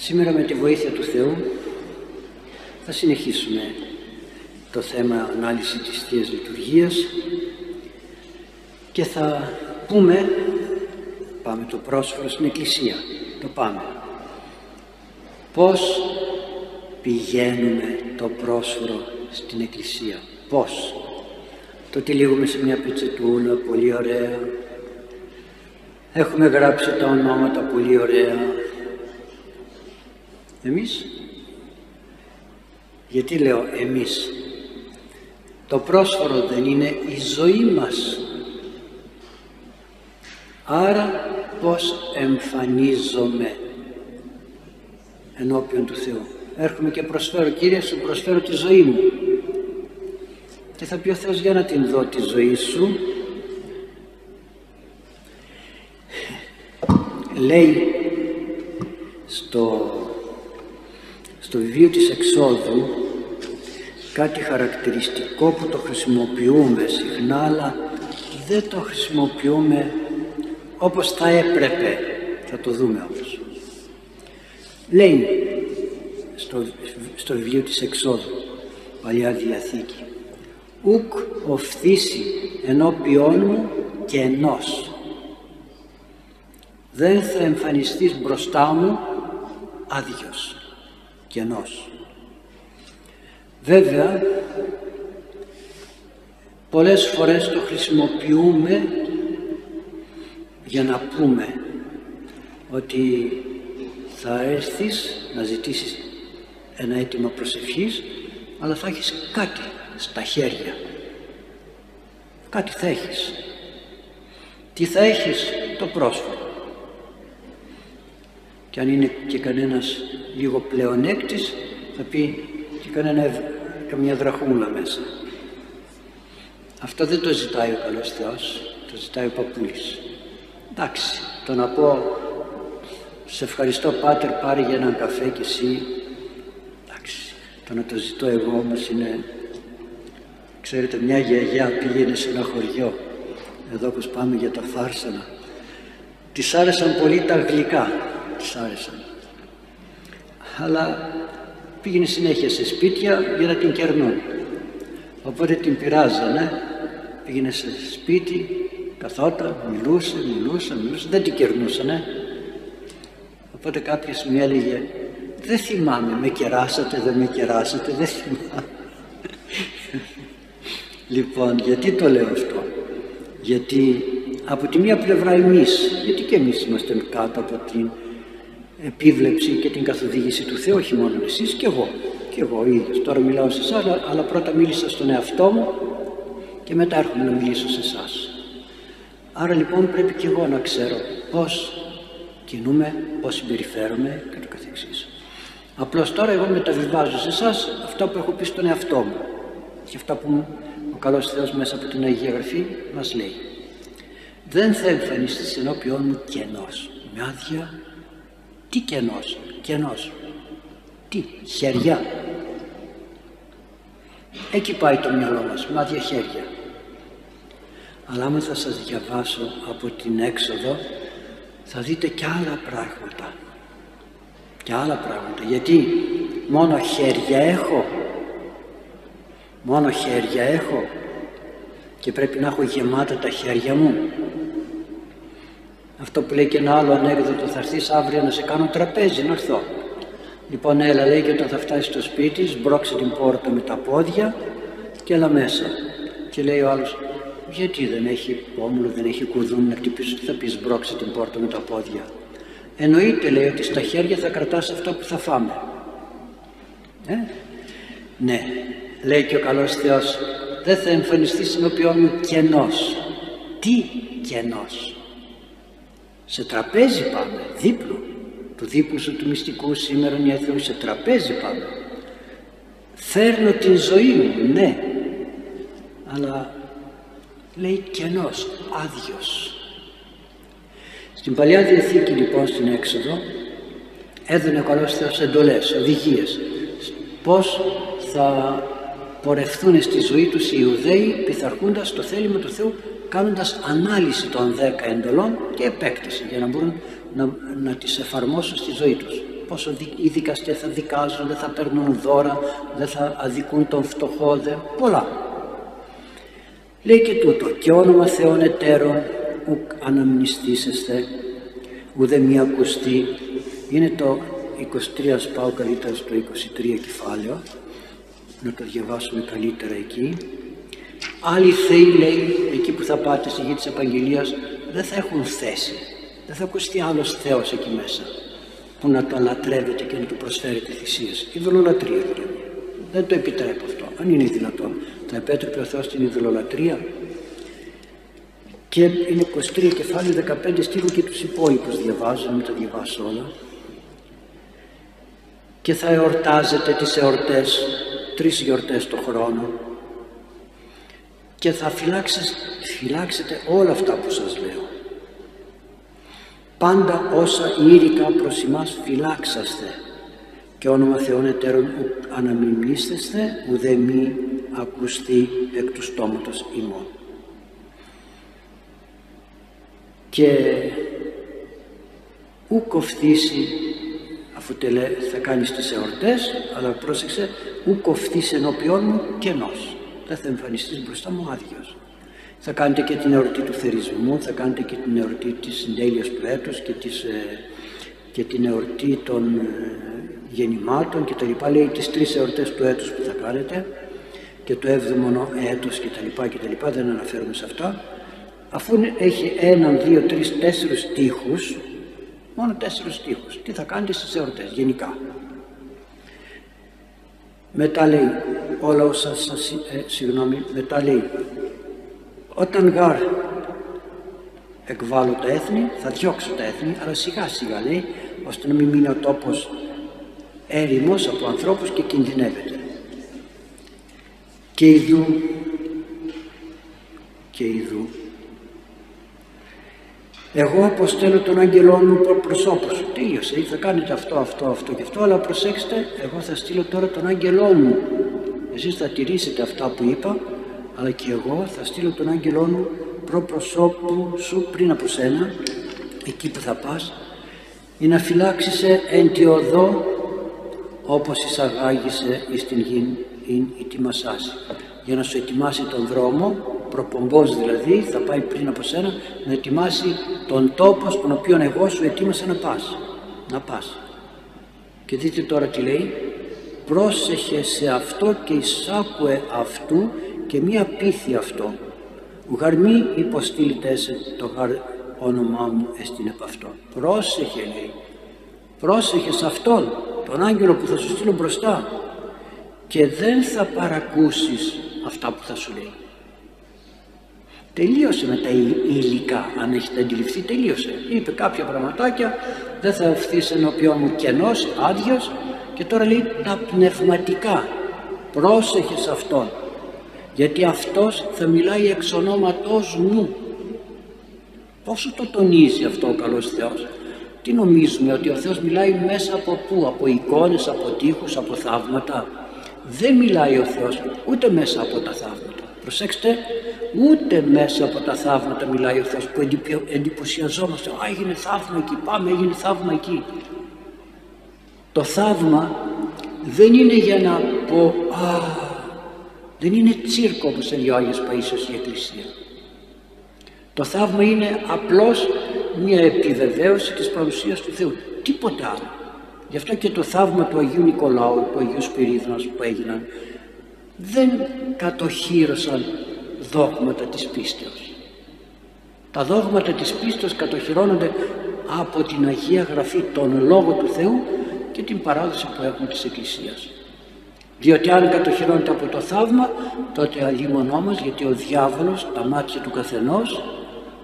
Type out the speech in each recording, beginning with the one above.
Σήμερα με τη βοήθεια του Θεού θα συνεχίσουμε το θέμα ανάλυση της Θείας Λειτουργίας και θα πούμε, πάμε το πρόσφορο στην Εκκλησία, το πάμε. Πώς πηγαίνουμε το πρόσφορο στην Εκκλησία, πώς. Το τυλίγουμε σε μια πιτσετούλα, πολύ ωραία. Έχουμε γράψει τα ονόματα πολύ ωραία. Εμείς, γιατί λέω εμείς, το πρόσφορο δεν είναι η ζωή μας. Άρα πώς εμφανίζομαι ενώπιον του Θεού; Έρχομαι και προσφέρω, Κύριε σου προσφέρω τη ζωή μου. Και θα πει ο Θεός για να την δω τη ζωή σου; Λέει στο, στο βιβλίο της Εξόδου κάτι χαρακτηριστικό που το χρησιμοποιούμε συχνά αλλά δεν το χρησιμοποιούμε όπως θα έπρεπε. Θα το δούμε όμως. Λέει στο, στο βιβλίο της Εξόδου Παλιά Διαθήκη ουκ οφθήσει ενώπιόν μου και ενός. Δεν θα εμφανιστείς μπροστά μου άδειος και ενός Βέβαια, πολλές φορές το χρησιμοποιούμε για να πούμε ότι θα έρθεις να ζητήσεις ένα αίτημα προσευχής αλλά θα έχεις κάτι στα χέρια. Κάτι θα έχεις. Τι θα έχεις; Το πρόσφορο και αν είναι και κανένας λίγο πλεονέκτης θα πει και κανένα, καμιά δραχούλα μέσα. Αυτό δεν το ζητάει ο καλός Θεός, το ζητάει ο παππούλης. Εντάξει, το να πω σε ευχαριστώ Πάτερ πάρει για έναν καφέ και εσύ εντάξει, το να το ζητώ εγώ όμως είναι ξέρετε μια γιαγιά πήγαινε σε ένα χωριό εδώ όπως πάμε για τα φάρσανα της άρεσαν πολύ τα γλυκά της άρεσαν αλλά πήγαινε συνέχεια σε σπίτια για να την κερνούν. Οπότε την πειράζανε, πήγαινε σε σπίτι, καθόταν, μιλούσε, μιλούσε, μιλούσε, δεν την κερνούσανε. Οπότε κάποιος μου έλεγε, δεν θυμάμαι, με κεράσατε, δεν με κεράσατε, δεν θυμάμαι. λοιπόν, γιατί το λέω αυτό; Γιατί από τη μία πλευρά εμείς, γιατί και εμείς είμαστε κάτω από την επίβλεψη και την καθοδήγηση του Θεού, όχι μόνο εσείς και εγώ. Και εγώ ίδιος. Τώρα μιλάω σε εσάς, αλλά πρώτα μίλησα στον εαυτό μου και μετά έρχομαι να μιλήσω σε εσάς. Άρα λοιπόν πρέπει και εγώ να ξέρω πώς κινούμε, πώς συμπεριφέρομαι και το καθεξής. Απλώς τώρα εγώ μεταβιβάζω σε εσάς αυτά που έχω πει στον εαυτό μου και αυτά που ο καλός Θεός μέσα από την Αγία Γραφή μας λέει. Δεν θα εμφανιστείς ενώπιόν μου κενός, με άδεια τι κενός, κενός. Τι, χέρια. Εκεί πάει το μυαλό μας, μάτια χέρια. Αλλά άμα θα σας διαβάσω από την έξοδο, θα δείτε και άλλα πράγματα. Και άλλα πράγματα. Γιατί μόνο χέρια έχω. Μόνο χέρια έχω. Και πρέπει να έχω γεμάτα τα χέρια μου. Αυτό που λέει και ένα άλλο ανέκδοτο, θα έρθεις αύριο να σε κάνω τραπέζι, να έρθω. Λοιπόν, έλα, λέει και όταν θα φτάσεις στο σπίτι, σμπρώξε την πόρτα με τα πόδια και έλα μέσα. Και λέει ο άλλος, γιατί δεν έχει πόμουλο, δεν έχει κουδούνι να χτυπήσεις, τι θα πεις σμπρώξε την πόρτα με τα πόδια. Εννοείται, λέει, ότι στα χέρια θα κρατάς αυτό που θα φάμε. Ε; Ναι, λέει και ο καλός Θεός, δεν θα εμφανιστείς συνοποιών μου κενός. Τι κενός; Σε τραπέζι πάμε, δίπλο. Του δίπλου σου του μυστικού σήμερα μια Θεού σε τραπέζι πάμε. Φέρνω την ζωή μου, ναι. Αλλά λέει κενός, άδειος. Στην Παλιά Διαθήκη λοιπόν στην έξοδο έδωνε ο καλός Θεός εντολές, οδηγίες. Πώς θα πορευθούν στη ζωή τους οι Ιουδαίοι πειθαρχούντας το θέλημα του Θεού κάνοντας ανάλυση των δέκα εντολών και επέκταση για να μπορούν να, να τις εφαρμόσουν στη ζωή τους. πόσο οι δικαστές θα δικάζουν, δεν θα παίρνουν δώρα, δεν θα αδικούν τον φτωχό, δεν, πολλά. Λέει και τούτο, και όνομα Θεών εταίρων ουκ αναμνηστήσεστε, ουδε μη ακουστεί. Είναι το 23, πάω καλύτερα στο 23 κεφάλαιο, να το διαβάσουμε καλύτερα εκεί. Άλλοι θεοί λέει, εκεί που θα πάτε στη γη της Επαγγελίας, δεν θα έχουν θέση. Δεν θα ακουστεί άλλος Θεός εκεί μέσα που να το λατρεύετε και να του προσφέρετε θυσίες. Ιδωλολατρία δηλαδή. Δεν το επιτρέπω αυτό, αν είναι δυνατόν. Θα επέτρεπε ο Θεός την ιδωλολατρία και είναι 23 κεφάλι 15 στείλω και τους υπόλοιπους διαβάζω, μην τα διαβάσω όλα. Και θα εορτάζετε τις εορτές, τρεις γιορτές το χρόνο και θα φυλάξετε όλα αυτά που σας λέω. Πάντα όσα ήρικα προς εμάς φυλάξαστε και όνομα Θεών εταίρων αναμιμνίστεστε ουδέ μη ακουστεί εκ του στόματος ημών. Και ου κοφτήσει αφού τελε, θα κάνεις τις εορτές αλλά πρόσεξε ου κοφτήσει ενώπιόν μου κενός δεν θα εμφανιστείς μπροστά μου άδειος. Θα κάνετε και την εορτή του θερισμού θα κάνετε και την εορτή της συντέλειας του έτους και, της, ε, και την εορτή των ε, γεννημάτων και τα λοιπά. Λέει τις τρεις εορτές του έτους που θα κάνετε και το έβδομο έτος και τα λοιπά και τα λοιπά. Δεν αναφέρομαι σε αυτά. Αφού έχει έναν, δύο, τρεις, τέσσερις στίχους μόνο τέσσερις στίχους. Τι θα κάνετε στις εορτές γενικά. Μετά λέει όλα όσα σας, ε, συγγνώμη, μετά λέει όταν γάρ εκβάλλω τα έθνη θα διώξω τα έθνη αλλά σιγά σιγά λέει ώστε να μην μείνει ο τόπος έρημος από ανθρώπους και κινδυνεύεται και ειδού και ειδού εγώ αποστέλω τον άγγελό μου προσώπου σου. Τέλειωσε. Θα κάνετε αυτό, αυτό, αυτό και αυτό. Αλλά προσέξτε, εγώ θα στείλω τώρα τον άγγελό μου. Εσείς θα τηρήσετε αυτά που είπα, αλλά και εγώ θα στείλω τον άγγελό μου προ προσώπου σου πριν από σένα, εκεί που θα πας, για να φυλάξεις εν τη οδό όπως εισαγάγησε εις την γη η τιμασάση για να σου ετοιμάσει τον δρόμο προπομπός δηλαδή θα πάει πριν από σένα να ετοιμάσει τον τόπος στον οποίο εγώ σου ετοίμασα να πας. Να πας. Και δείτε τώρα τι λέει πρόσεχε σε αυτό και εισάκουε αυτού και μία πίθη αυτό. Γαρμή υποστήλτε σε το γαρ όνομά μου εστίν επ' αυτό. Πρόσεχε λέει. Πρόσεχε σε αυτόν τον άγγελο που θα σου στείλω μπροστά και δεν θα παρακούσεις αυτά που θα σου λέει. Τελείωσε με τα υλικά αν έχετε αντιληφθεί τελείωσε. Είπε κάποια πραγματάκια δεν θα ευθύς ενώπιόν μου κενός άδειος και τώρα λέει τα πνευματικά πρόσεχε σε αυτόν γιατί αυτός θα μιλάει εξ ονόματός μου πόσο το τονίζει αυτό ο καλός Θεός; Τι νομίζουμε ότι ο Θεός μιλάει μέσα από πού; Από εικόνες, από τείχους, από θαύματα; Δεν μιλάει ο Θεός ούτε μέσα από τα θαύματα. Προσέξτε ούτε μέσα από τα θαύματα μιλάει ο Θεός που εντυπωσιαζόμαστε. Α έγινε θαύμα εκεί πάμε έγινε θαύμα εκεί το θαύμα δεν είναι για να πω α δεν είναι τσίρκο όπως έλεγε ο Άγιος Παΐσιος η Εκκλησία το θαύμα είναι απλώς μια επιβεβαίωση της παρουσίας του Θεού. Τίποτα άλλο. Γι' αυτό και το θαύμα του Αγίου Νικολάου του Αγίου Σπυρίδωνας που έγιναν δεν κατοχύρωσαν δόγματα της πίστεως. Τα δόγματα της πίστεως κατοχυρώνονται από την Αγία Γραφή, τον Λόγο του Θεού και την παράδοση που έχουμε της Εκκλησίας. Διότι αν κατοχυρώνεται από το θαύμα, τότε αλλήμωνό μας, γιατί ο διάβολος, τα μάτια του καθενός,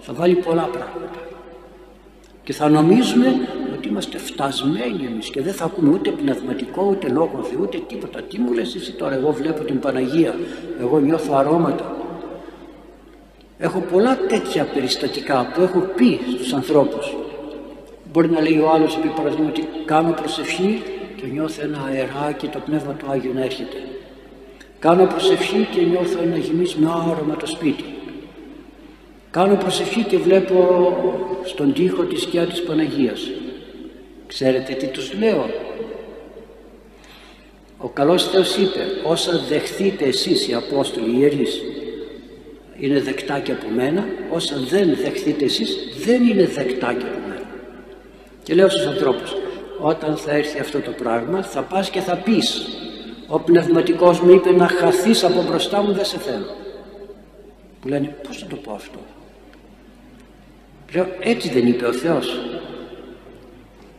θα βάλει πολλά πράγματα. Και θα νομίζουμε ότι είμαστε φτασμένοι εμείς και δεν θα ακούμε ούτε πνευματικό, ούτε λόγο Θεού, ούτε τίποτα. Τι μου λες εσύ τώρα, εγώ βλέπω την Παναγία, εγώ νιώθω αρώματα. Έχω πολλά τέτοια περιστατικά που έχω πει στους ανθρώπους. Μπορεί να λέει ο άλλος επί ότι κάνω προσευχή και νιώθω ένα αεράκι το Πνεύμα του Άγιου να έρχεται. Κάνω προσευχή και νιώθω ένα γεμίσιμο άρωμα το σπίτι. Κάνω προσευχή και βλέπω στον τοίχο τη σκιά της Παναγίας. Ξέρετε τι τους λέω. Ο καλός Θεός είπε όσα δεχθείτε εσείς οι Απόστολοι, οι ιερείς είναι δεκτά και από μένα όσα δεν δεχθείτε εσείς δεν είναι δεκτά και από μένα και λέω στους ανθρώπους όταν θα έρθει αυτό το πράγμα θα πας και θα πεις. Ο πνευματικός μου είπε να χαθείς από μπροστά μου δεν σε θέλω που λένε πώς θα το πω αυτό; Λέω έτσι δεν είπε ο Θεός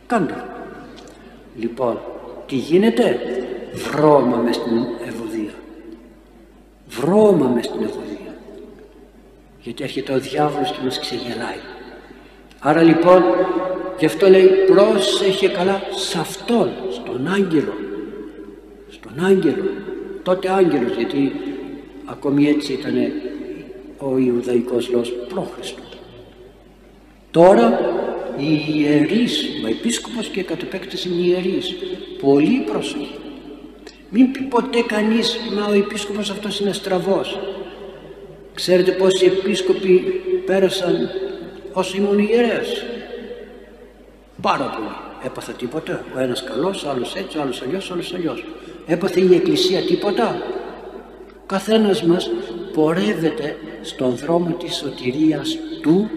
κάντο λοιπόν τι γίνεται; Βρώμα μες στην ευωδία βρώμα μες στην ευωδία γιατί έρχεται ο διάβολος και μας ξεγελάει. Άρα λοιπόν γι' αυτό λέει πρόσεχε καλά σε αυτόν στον άγγελο. Στον άγγελο. Τότε άγγελος γιατί ακόμη έτσι ήταν ο Ιουδαϊκός λόγος πρόχριστος. Τώρα οι ιερείς, ο επίσκοπος και κατ' επέκταση οι ιερείς. Πολύ πρόσοχη μην πει ποτέ κανείς μα ο επίσκοπος αυτός είναι στραβός. Ξέρετε πόσοι επίσκοποι πέρασαν όσο ήμουν ιερέας; Πάρα πολύ έπαθα τίποτα ο ένας καλός, ο άλλος έτσι, ο άλλος αλλιώς, ο άλλος αλλιώς έπαθε η εκκλησία τίποτα καθένας μας πορεύεται στον δρόμο της σωτηρίας του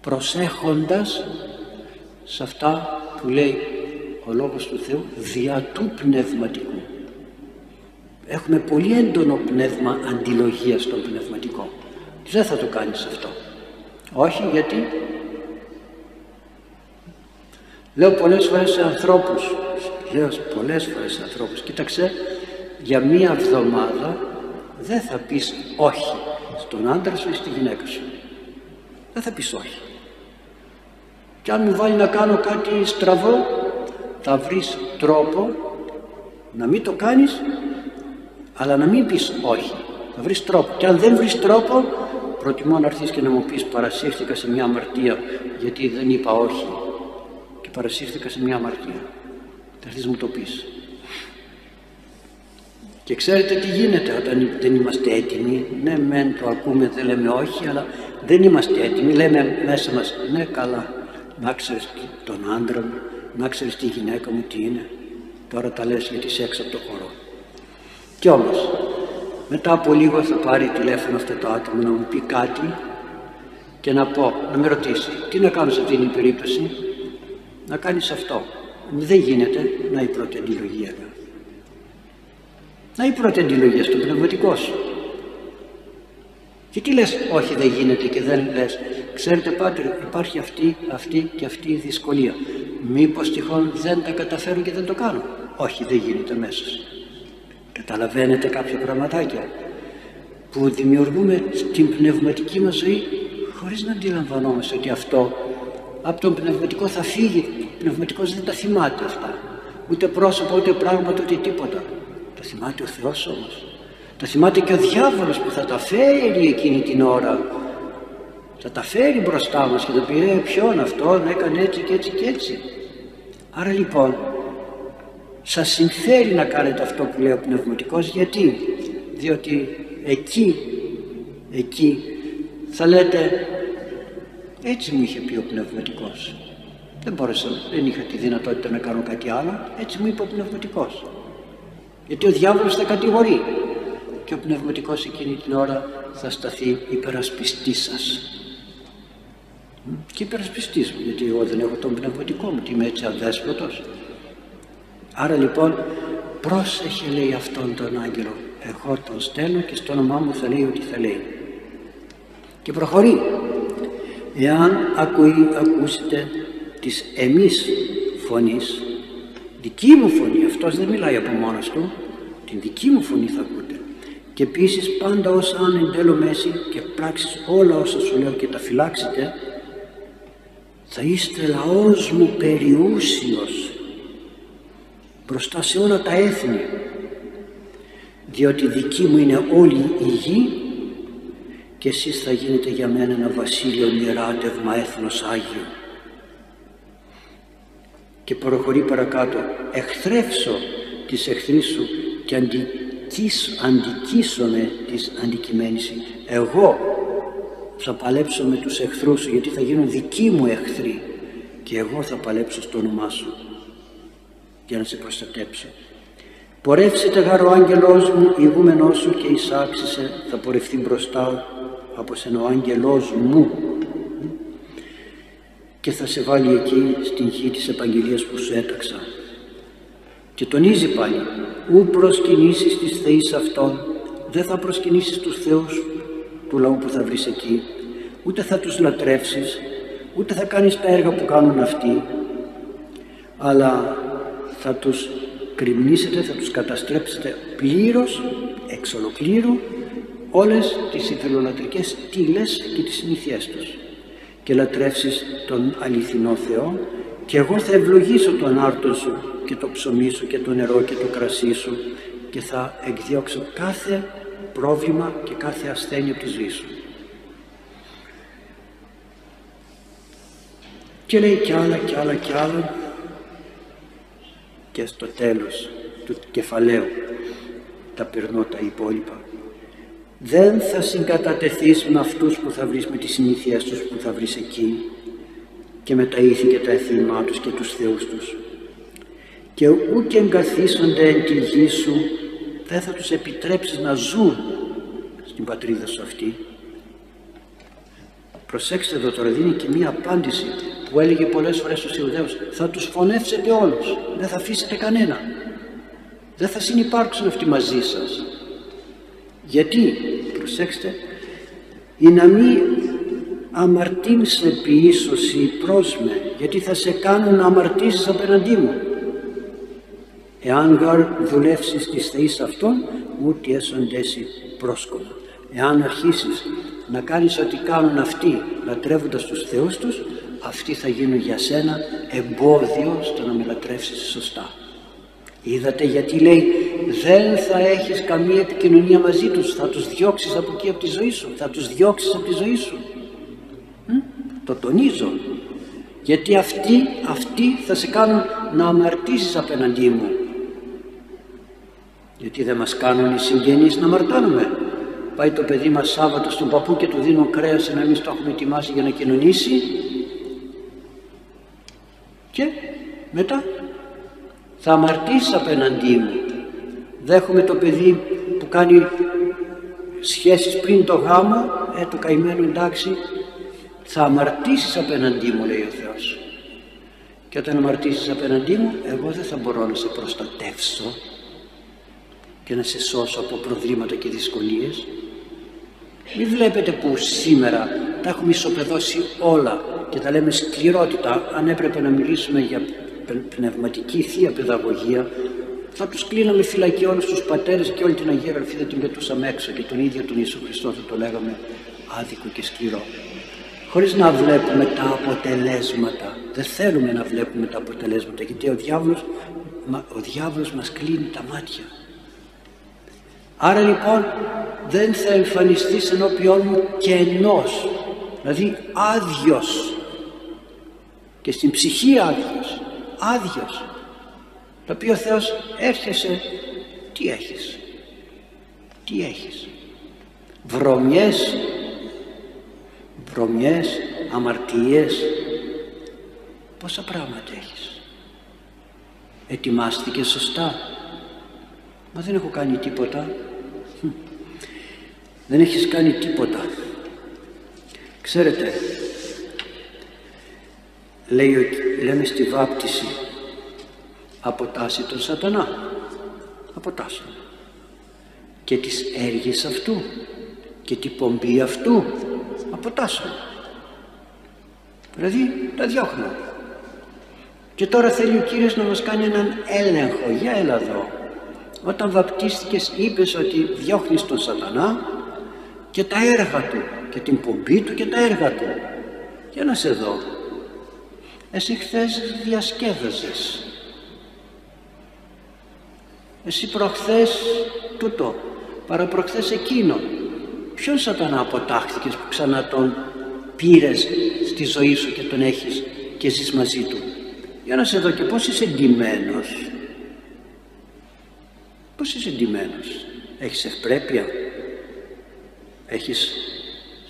προσέχοντας σε αυτά που λέει ο Λόγος του Θεού δια του πνευματικού. Έχουμε πολύ έντονο πνεύμα αντιλογίας στον πνευματικό. Δεν θα το κάνεις αυτό. Όχι γιατί λέω πολλές φορές σε ανθρώπους. Λέω πολλές φορές σε ανθρώπους. Κοίταξε για μία εβδομάδα δεν θα πεις όχι στον άντρα σου ή στη γυναίκα σου. Δεν θα πεις όχι. Και αν μου βάλει να κάνω κάτι στραβό θα βρεις τρόπο να μην το κάνεις αλλά να μην πεις όχι. Θα βρεις τρόπο. Και αν δεν βρεις τρόπο προτιμώ να έρθεις και να μου πεις παρασύρθηκα σε μια αμαρτία γιατί δεν είπα όχι και παρασύρθηκα σε μια αμαρτία. Θα έρθεις μου το πεις. Και ξέρετε τι γίνεται όταν δεν είμαστε έτοιμοι. Ναι μεν το ακούμε δεν λέμε όχι αλλά δεν είμαστε έτοιμοι. Λέμε μέσα μας ναι καλά να ξέρεις τον άντρα μου να ξέρεις τη γυναίκα μου τι είναι. Τώρα τα λες γιατί είσαι έξω από το χώρο κι όμως μετά από λίγο θα πάρει τηλέφωνο αυτό το άτομο να μου πει κάτι και να πω, να με ρωτήσει τι να κάνω σε αυτήν την περίπτωση; Να κάνεις αυτό. Δεν γίνεται να η πρώτη αντιλογία να η πρώτη αντιλογία στο πνευματικό σου. Και τι λες όχι δεν γίνεται και δεν λες. Ξέρετε πάτερ υπάρχει αυτή, αυτή και αυτή η δυσκολία. Μήπως τυχόν δεν τα καταφέρω και δεν το κάνω. Όχι δεν γίνεται μέσα καταλαβαίνετε κάποια πραγματάκια που δημιουργούμε στην πνευματική μας ζωή χωρίς να αντιλαμβανόμαστε ότι αυτό από τον πνευματικό θα φύγει ο πνευματικός δεν τα θυμάται αυτά. Ούτε πρόσωπο ούτε πράγματα ούτε τίποτα. Τα θυμάται ο Θεός όμως. Τα θυμάται και ο διάβολος που θα τα φέρει εκείνη την ώρα. Θα τα φέρει μπροστά μας και θα πει ε, ποιον αυτόν έκανε έτσι και έτσι και έτσι άρα λοιπόν σας συμφέρει να κάνετε αυτό που λέει ο πνευματικός. Γιατί; Διότι εκεί εκεί θα λέτε έτσι μου είχε πει ο πνευματικός. Δεν μπόρεσα, δεν είχα τη δυνατότητα να κάνω κάτι άλλο. Έτσι μου είπε ο πνευματικός. Γιατί ο διάβολος θα κατηγορεί. Και ο πνευματικός εκείνη την ώρα θα σταθεί υπερασπιστής σας. Και υπερασπιστής μου γιατί εγώ δεν έχω τον πνευματικό μου τι είμαι έτσι αδέσποτος. Άρα λοιπόν πρόσεχε λέει αυτόν τον άγγελο εγώ τον στέλνω και στο όνομά μου θα λέει ό,τι θα λέει και προχωρεί εάν ακούει, ακούσετε της εμείς φωνής δική μου φωνή αυτός δεν μιλάει από μόνος του την δική μου φωνή θα ακούτε. Και επίσης πάντα όσα αν εν τέλω μέση και πράξεις όλα όσα σου λέω και τα φυλάξετε θα είστε λαός μου περιούσιος μπροστά σε όλα τα έθνη. Διότι δική μου είναι όλη η γη και εσείς θα γίνετε για μένα ένα βασίλειο μοιράτευμα έθνος Άγιο. Και προχωρεί παρακάτω εχθρεύσω τις εχθροί σου και αντικείσομαι της αντικειμένης εγώ θα παλέψω με τους εχθρούς σου γιατί θα γίνουν δικοί μου εχθροί και εγώ θα παλέψω στο όνομά σου για να σε προστατέψω. Πορεύσετε γάρο ο άγγελός μου, ηγούμενός σου και εισάξισε, θα πορευτεί μπροστά από σένα ο άγγελός μου και θα σε βάλει εκεί στην γη της επαγγελίας που σου έταξα. Και τονίζει πάλι, ου προσκυνήσεις τις θεείς αυτών, δεν θα προσκυνήσεις τους θεούς του λαού που θα βρεις εκεί, ούτε θα τους λατρεύσεις, ούτε θα κάνεις τα έργα που κάνουν αυτοί, αλλά θα τους κρυμνήσετε, θα τους καταστρέψετε πλήρως, εξ ολοκλήρου, όλες τις ηθελολατρικές στήλες και τις συνήθειές τους και λατρεύσεις τον αληθινό Θεό και εγώ θα ευλογήσω τον άρτο σου και το ψωμί σου και το νερό και το κρασί σου και θα εκδιώξω κάθε πρόβλημα και κάθε ασθένεια από της ζωής σου. Και λέει κι άλλα κι άλλα κι άλλα και στο τέλος του κεφαλαίου τα περνώ τα υπόλοιπα. Δεν θα συγκατατεθείς με αυτούς που θα βρεις με τις συνήθειές τους που θα βρεις εκεί και με τα ήθη και τα εθνημά τους και τους θεούς τους. Και ούτε εγκαθίσονται εν τη γη σου, δεν θα τους επιτρέψεις να ζουν στην πατρίδα σου αυτή. Προσέξτε εδώ τώρα, δίνει και μία απάντηση που έλεγε πολλές φορές στους Ιουδαίους θα τους φωνεύσετε όλους, δεν θα αφήσετε κανένα δεν θα συνεπάρξουν αυτοί μαζί σας γιατί, προσέξτε ή να μην αμαρτήν σε ποιήσωση προς με γιατί θα σε κάνουν να αμαρτήσεις απέναντί μου εάν γαρ δουλεύσεις τις θεείς αυτών ούτε έσοντες πρόσκονα εάν αρχίσεις να κάνεις ό,τι κάνουν αυτοί λατρεύοντας τους θεούς τους αυτοί θα γίνουν για σένα εμπόδιο στο να με λατρεύσεις σωστά. Είδατε γιατί λέει δεν θα έχεις καμία επικοινωνία μαζί τους, θα τους διώξεις από εκεί από τη ζωή σου, θα τους διώξεις από τη ζωή σου. Το τονίζω. Γιατί αυτοί, αυτοί θα σε κάνουν να αμαρτήσεις απέναντί μου. Γιατί δεν μας κάνουν οι συγγενείς να αμαρτάνουμε. Πάει το παιδί μας Σάββατο στον παππού και του δίνουν κρέας να εμείς το έχουμε ετοιμάσει για να κοινωνήσει και μετά θα αμαρτήσεις απέναντί μου. Δέχομαι το παιδί που κάνει σχέσεις πριν το γάμο, ε, το καημένο εντάξει, θα αμαρτήσεις απέναντί μου λέει ο Θεός. Και όταν αμαρτήσεις απέναντί μου, εγώ δεν θα μπορώ να σε προστατεύσω και να σε σώσω από προβλήματα και δυσκολίες. Μην βλέπετε που σήμερα τα έχουμε ισοπεδώσει όλα και τα λέμε σκληρότητα. Αν έπρεπε να μιλήσουμε για πνευματική θεία παιδαγωγία θα τους κλείναμε φυλακή όλους τους πατέρες και όλη την Αγία Γραφή δεν την πετούσαμε έξω και τον ίδιο τον Ιησού Χριστό θα το λέγαμε άδικο και σκληρό. Χωρίς να βλέπουμε τα αποτελέσματα. Δεν θέλουμε να βλέπουμε τα αποτελέσματα γιατί ο διάβολος, ο διάβολος μας κλείνει τα μάτια. Άρα λοιπόν δεν θα εμφανιστείς ενώπιόν μου κενός, δηλαδή άδειος και στην ψυχή άδειος, άδειος. Το οποίο ο Θεός έρχεσαι, τι έχεις, τι έχεις; Βρωμιές, βρωμιές, αμαρτίες, πόσα πράγματα έχεις; Ετοιμάστηκες σωστά; Μα δεν έχω κάνει τίποτα. Δεν έχεις κάνει τίποτα. Ξέρετε, λέει, λέμε στη βάπτιση αποτάσσει τον σατανά. Αποτάσσει και τις έργες αυτού. Και την πομπή αυτού. Αποτάσσω δηλαδή τα διώχνω. Και τώρα θέλει ο Κύριος να μας κάνει έναν έλεγχο. Για έλα εδώ. Όταν βαπτίστηκες είπες ότι διώχνεις τον σατανά και τα έργα του και την πομπή του και τα έργα του. Για να σε δω. Εσύ χθες διασκέδαζες εσύ προχθές τούτο παραπροχθές εκείνο. Ποιον σατανά αποτάχθηκες που ξανά τον πήρες στη ζωή σου και τον έχεις και ζεις μαζί του; Για να σε δω και πως είσαι εντυμένος πως είσαι εντυμένος έχεις ευπρέπεια; Έχεις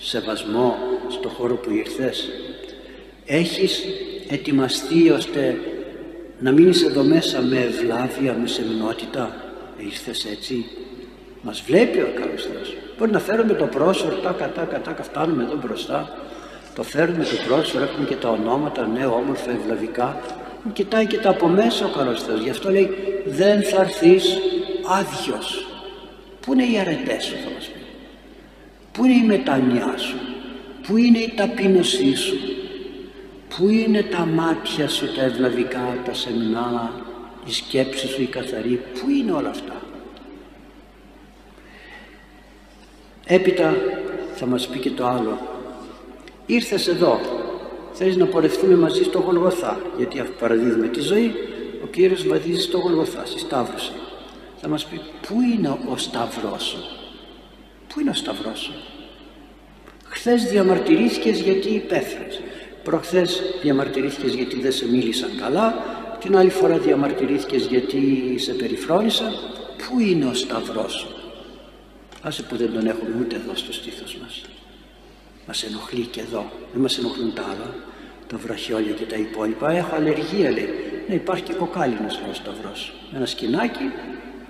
σεβασμό στο χώρο που ήρθες; Έχεις ετοιμαστεί ώστε να μείνεις εδώ μέσα με ευλάβεια, με σεμνότητα ήρθες έτσι. Μας βλέπει ο καλός Θεός. Μπορεί να φέρουμε το πρόσωπο, τα κατά κατά, φτάνουμε εδώ μπροστά. Το φέρνουμε το πρόσωπο, έχουμε και τα ονόματα, ναι, όμορφα, ευλαβικά. Κοιτάει και τα από μέσα ο καλός Θεός. Γι' αυτό λέει δεν θα έρθεις άδειος. Πού είναι οι αρετές σου θα μας πει. Πού είναι η μετανιά σου; Πού είναι η ταπείνωσή σου; Πού είναι τα μάτια σου τα ευλαβικά, τα σεμνά, η σκέψη σου η καθαρή. Πού είναι όλα αυτά; Έπειτα θα μας πει και το άλλο. Ήρθες εδώ, θέλεις να πορευτούμε μαζί στο Γολγοθά, γιατί παραδίδουμε τη ζωή, ο Κύριος βαδίζει στο Γολγοθά, στη Σταύρωση. Θα μας πει πού είναι ο Σταυρός σου, πού είναι ο Σταυρός σου; Χθες διαμαρτυρήθηκες γιατί υπέφερες. Προχθές διαμαρτυρήθηκες γιατί δεν σε μίλησαν καλά. Την άλλη φορά διαμαρτυρήθηκες γιατί σε περιφρόνησαν. Πού είναι ο Σταυρός; Σου. Άσε που δεν τον έχουμε ούτε εδώ στο στήθος μας. Μας ενοχλεί και εδώ. Δεν μας ενοχλούν τα άλλα. Τα βραχιόλια και τα υπόλοιπα. Έχω αλλεργία λέει. Ναι υπάρχει και κοκάλινος ο Σταυρός. Ένα σκηνάκι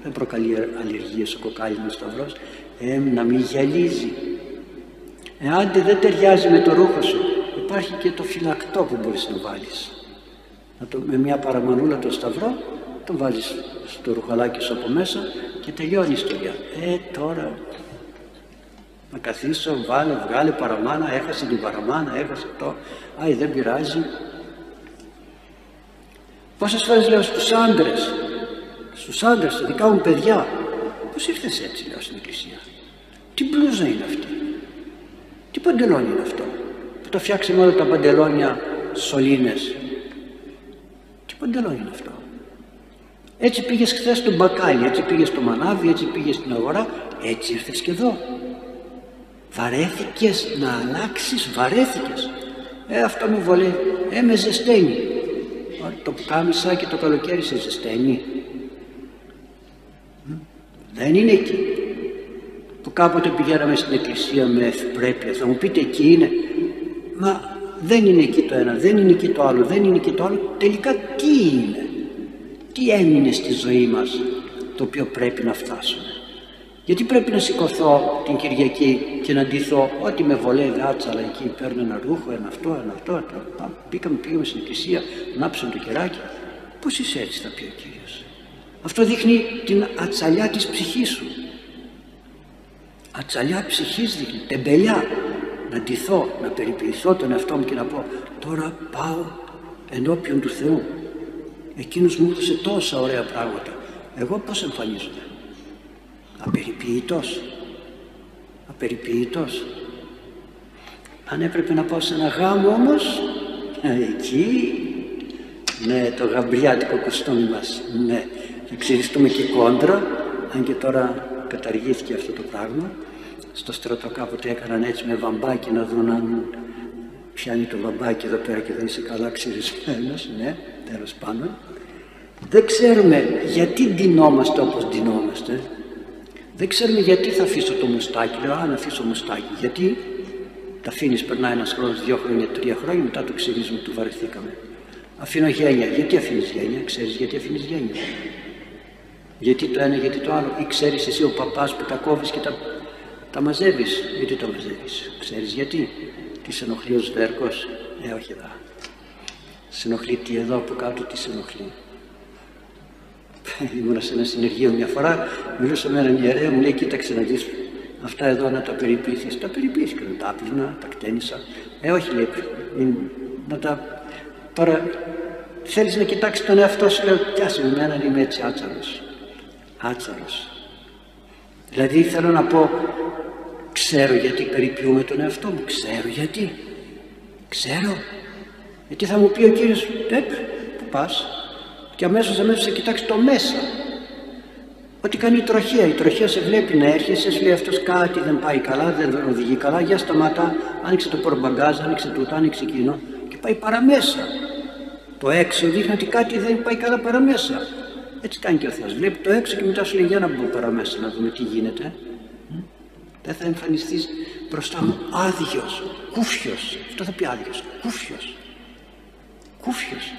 δεν προκαλεί αλλεργίες ο κοκάλινος Σταυρός. Ε, να μην γυαλίζει. Εάν δεν ταιριάζει με το ρούχο σου υπάρχει και το φυλακτό που μπορείς να βάλεις. Να το, με μια παραμανούλα το σταυρό τον βάλεις στο ρουχαλάκι σου από μέσα και τελειώνει η ιστορία. Ε, τώρα να καθίσω, βάλε, βγάλε παραμάνα, έχασε την παραμάνα, έχασε το. Άι, δεν πειράζει. Πόσες φορές λέω στους άντρες, στους άντρες, στα δικά μου παιδιά, πώς ήρθες έτσι λέω στην εκκλησία; Τι μπλούζα είναι αυτή; Τι παντελόνι είναι αυτό; που το φτιάξαμε όλα τα παντελόνια σωλήνες. Τι παντελόνι είναι αυτό; Έτσι πήγες χθες στο μπακάλι, έτσι πήγες στο μανάβι, έτσι πήγες στην αγορά, έτσι ήρθες και εδώ. Βαρέθηκες να αλλάξεις, βαρέθηκες. Ε, αυτό μου βολεύει. Ε, με ζεσταίνει. Το κάμισα και το καλοκαίρι σε ζεσταίνει. Δεν είναι εκεί που κάποτε πηγαίναμε στην εκκλησία με ευπρέπεια. Θα μου πείτε εκεί είναι. Μα δεν είναι εκεί το ένα, δεν είναι εκεί το άλλο, δεν είναι εκεί το άλλο. Τελικά τι είναι; Τι έμεινε στη ζωή μας το οποίο πρέπει να φτάσουμε; Γιατί πρέπει να σηκωθώ την Κυριακή και να ντυθώ ό,τι με βολεύει άτσαλα εκεί, παίρνω ένα ρούχο, ένα αυτό, ένα αυτό, πήγαμε, πήγαμε στην εκκλησία, ανάψαμε το κεράκι. Πώς είσαι έτσι θα πει ο Κύριος; Αυτό δείχνει την ατσαλιά της ψυχής σου ατσαλιά ψυχής δείχνει, τεμπελιά να ντυθώ, να περιποιηθώ τον εαυτό μου και να πω τώρα πάω ενώπιον του Θεού. Εκείνος μου έδωσε τόσα ωραία πράγματα. Εγώ πως εμφανίζομαι; Απεριποιητός. Απεριποιητός. Αν έπρεπε να πάω σε ένα γάμο όμως εκεί ναι το γαμπριάτικο κουστούμι μας ναι. Θα ξυριστούμε και κόντρα αν και τώρα καταργήθηκε αυτό το πράγμα. Στο στρατό κάποτε έκαναν έτσι με βαμπάκι να δουν αν πιάνει το βαμπάκι εδώ πέρα και δεν είσαι καλά ξυρισμένος, ναι, τέλος πάντων. Δεν ξέρουμε γιατί ντυνόμαστε όπως ντυνόμαστε. Δεν ξέρουμε γιατί θα αφήσω το μουστάκι. Λέω, αν αφήσω μουστάκι. Γιατί; Τα αφήνεις, περνάει ένας χρόνος, δύο χρόνια, τρία χρόνια, μετά το ξυρίζουμε, του βαρεθήκαμε. Αφήνω γένια. Γιατί αφήνεις γένια, ξέρεις γιατί αφήνεις γένια. Γιατί το ένα, γιατί το άλλο. Ή ξέρεις εσύ ο παπάς που τα κόβεις και τα, τα μαζεύεις; Γιατί το μαζεύεις; Ξέρεις γιατί; Τι σε ενοχλεί ο σβέρκος. Ε, όχι εδώ. Σε ενοχλεί τι εδώ από κάτω, τι σε ενοχλεί; Ήμουνα σε ένα συνεργείο μια φορά, μιλούσα με έναν ιερέα, μου λέει κοίταξε να δεις αυτά εδώ να τα περιποιηθείς. Τα περιποιήθηκα, τα άπλυνα, τα κτένισα. Ε, όχι λέει, να τα... Τώρα θέλεις να κοιτάξεις τον εαυτό σου, λέω, πιάσε με εμένα, είμαι έτσι άτσαρος άτσαρος. Δηλαδή θέλω να πω, ξέρω γιατί περιποιούμε τον εαυτό μου, ξέρω γιατί. Ξέρω. Γιατί θα μου πει ο Κύριος, «Πεπ, που πας» και αμέσως αμέσως θα κοιτάξεις το μέσα. Ό,τι κάνει η τροχία. Η τροχία σε βλέπει να έρχεσαι, σου λέει αυτός κάτι δεν πάει καλά, δεν οδηγεί καλά, για σταματά, άνοιξε το πορμπαγκάζ, άνοιξε τούτο, άνοιξε εκείνο και πάει παραμέσα. Το έξω δείχνει ότι κάτι δεν πάει καλά παραμέσα. Έτσι κάνει και ο Θεός. Βλέπει το έξω και μετά σου λέει για να μπω παρά μέσα να δούμε τι γίνεται. Δεν θα εμφανιστείς μπροστά μου άδειος, κούφιος. Αυτό θα πει άδειος, κούφιος. Κούφιος.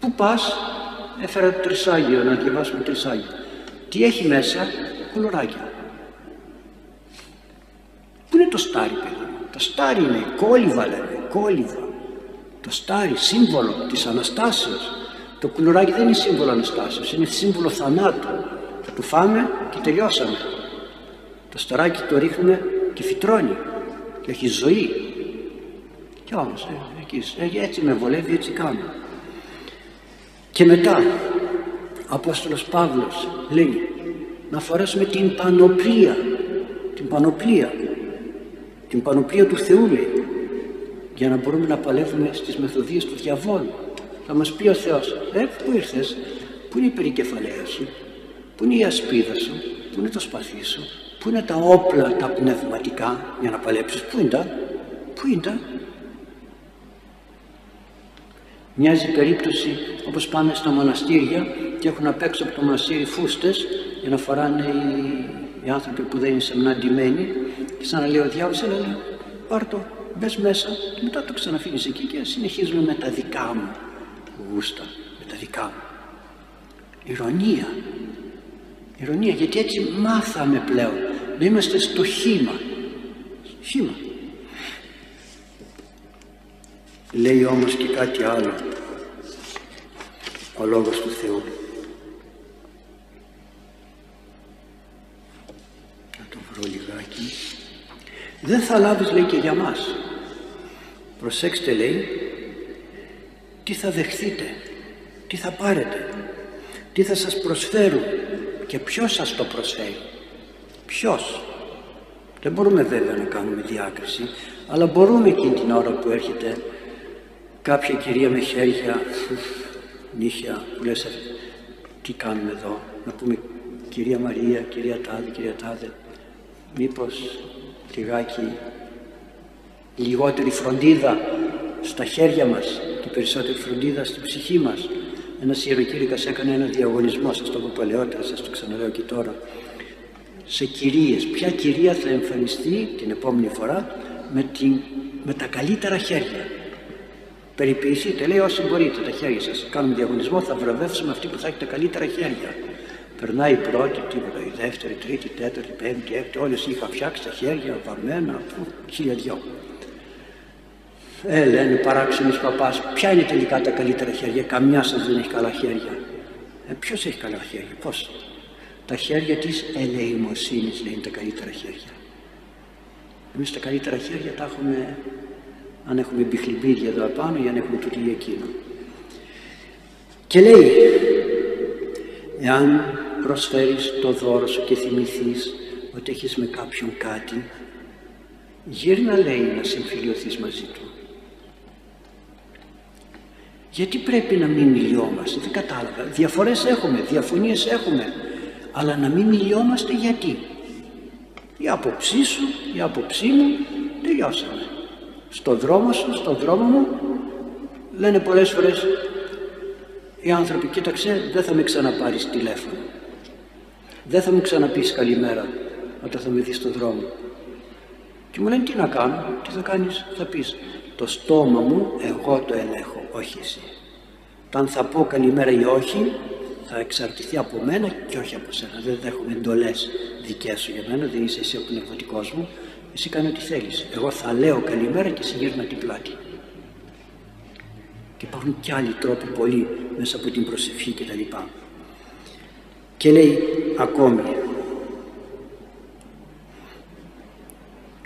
Πού πας, έφερα το τρισάγιο να διαβάσουμε τρισάγιο. Τι έχει μέσα, κουλουράκια. Πού είναι το στάρι, παιδί Το στάρι είναι κόλυβα, λέμε, κόλυβα. Το στάρι, σύμβολο της Αναστάσεως. Το κουλουράκι δεν είναι σύμβολο Αναστάσεως, είναι σύμβολο θανάτου. Θα του φάμε και τελειώσαμε. Το σταράκι το ρίχνουμε και φυτρώνει και έχει ζωή. Κι όμως, ε, έτσι με βολεύει, έτσι κάνω. Και μετά, ο Απόστολος Παύλος λέει να φορέσουμε την πανοπλία, την πανοπλία, την πανοπλία του Θεού λέει, για να μπορούμε να παλεύουμε στις μεθοδίες του διαβόλου. Θα μας πει ο Θεός, ε, πού ήρθες, πού είναι η περικεφαλαία σου, πού είναι η ασπίδα σου, πού είναι το σπαθί σου, πού είναι τα όπλα τα πνευματικά για να παλέψεις, πού είναι τα, πού είναι τα; Μοιάζει περίπτωση όπως πάνε στα μοναστήρια και έχουν απ' έξω από το μοναστήρι φούστες για να φοράνε οι, οι άνθρωποι που δεν είναι σεμναντημένοι και σαν να λέει ο διάβολος, έλα λέει, πάρ' το, μπες μέσα και μετά το ξαναφύγεις εκεί και συνεχίζουμε με τα δικά μου γούστα, με τα δικά μου. Ηρωνία. Ηρωνία γιατί έτσι μάθαμε πλέον να είμαστε στο χήμα. Χήμα. Λέει όμως και κάτι άλλο ο Λόγος του Θεού. Να το βρω λιγάκι. Δεν θα λάβεις λέει και για μας. Προσέξτε λέει τι θα δεχθείτε, τι θα πάρετε, τι θα σας προσφέρουν και ποιος σας το προσφέρει; Ποιος; Δεν μπορούμε βέβαια να κάνουμε διάκριση, αλλά μπορούμε εκείνη την ώρα που έρχεται κάποια κυρία με χέρια, νύχια, που λες τι κάνουμε εδώ, να πούμε κυρία Μαρία, κυρία Τάδε, κυρία Τάδε, μήπως λιγάκι λιγότερη φροντίδα στα χέρια μας και περισσότερη φροντίδα στην ψυχή μας; Ένας ιεροκήρυκας έκανε ένα διαγωνισμό, σας το πω παλαιότερα, σας το ξαναλέω και τώρα, σε κυρίες. Ποια κυρία θα εμφανιστεί την επόμενη φορά με, την, με τα καλύτερα χέρια; Περιποιηθείτε, λέει όσοι μπορείτε τα χέρια σας. Κάνουμε διαγωνισμό, θα βραβεύσουμε αυτή που θα έχει τα καλύτερα χέρια. Περνάει η πρώτη, τίποτα, η δεύτερη, η τρίτη, η τέταρτη, η πέμπτη, η έκτη, όλες είχα φτιάξει τα χέρια, βαμμένα, χίλια δυο. Ε, λένε παράξενος παπάς, ποια είναι τελικά τα καλύτερα χέρια, καμιά σας δεν έχει καλά χέρια. Ε, ποιος έχει καλά χέρια, πώς; Τα χέρια της ελεημοσύνης λέει είναι τα καλύτερα χέρια. Εμείς τα καλύτερα χέρια τα έχουμε, αν έχουμε μπιχλιμπίδια εδώ απάνω ή αν έχουμε τούτη ή εκείνο. Και λέει, εάν προσφέρεις το δώρο σου και θυμηθείς ότι έχεις με κάποιον κάτι, γύρνα λέει να συμφιλειωθείς μαζί του. Γιατί πρέπει να μην μιλιόμαστε, δεν κατάλαβα. Διαφορές έχουμε, διαφωνίες έχουμε, αλλά να μην μιλιόμαστε γιατί; Η άποψή σου, η άποψή μου, τελειώσαμε. Στο δρόμο σου, στο δρόμο μου, λένε πολλές φορές οι άνθρωποι, κοίταξε, δεν θα με ξαναπάρεις τηλέφωνο. Δεν θα μου ξαναπείς καλημέρα όταν θα με δεις στον δρόμο. Και μου λένε τι να κάνω, τι θα κάνεις, θα πεις το στόμα μου εγώ το ελέγχω, όχι εσύ. αν θα πω καλημέρα ή όχι, θα εξαρτηθεί από μένα και όχι από σένα. Δεν δέχομαι εντολές δικές σου για μένα, δεν είσαι εσύ ο πνευματικός μου. Εσύ κάνει ό,τι θέλεις. Εγώ θα λέω καλημέρα και εσύ γύρνα την πλάτη. Και υπάρχουν και άλλοι τρόποι πολύ μέσα από την προσευχή κτλ. Και, και λέει ακόμη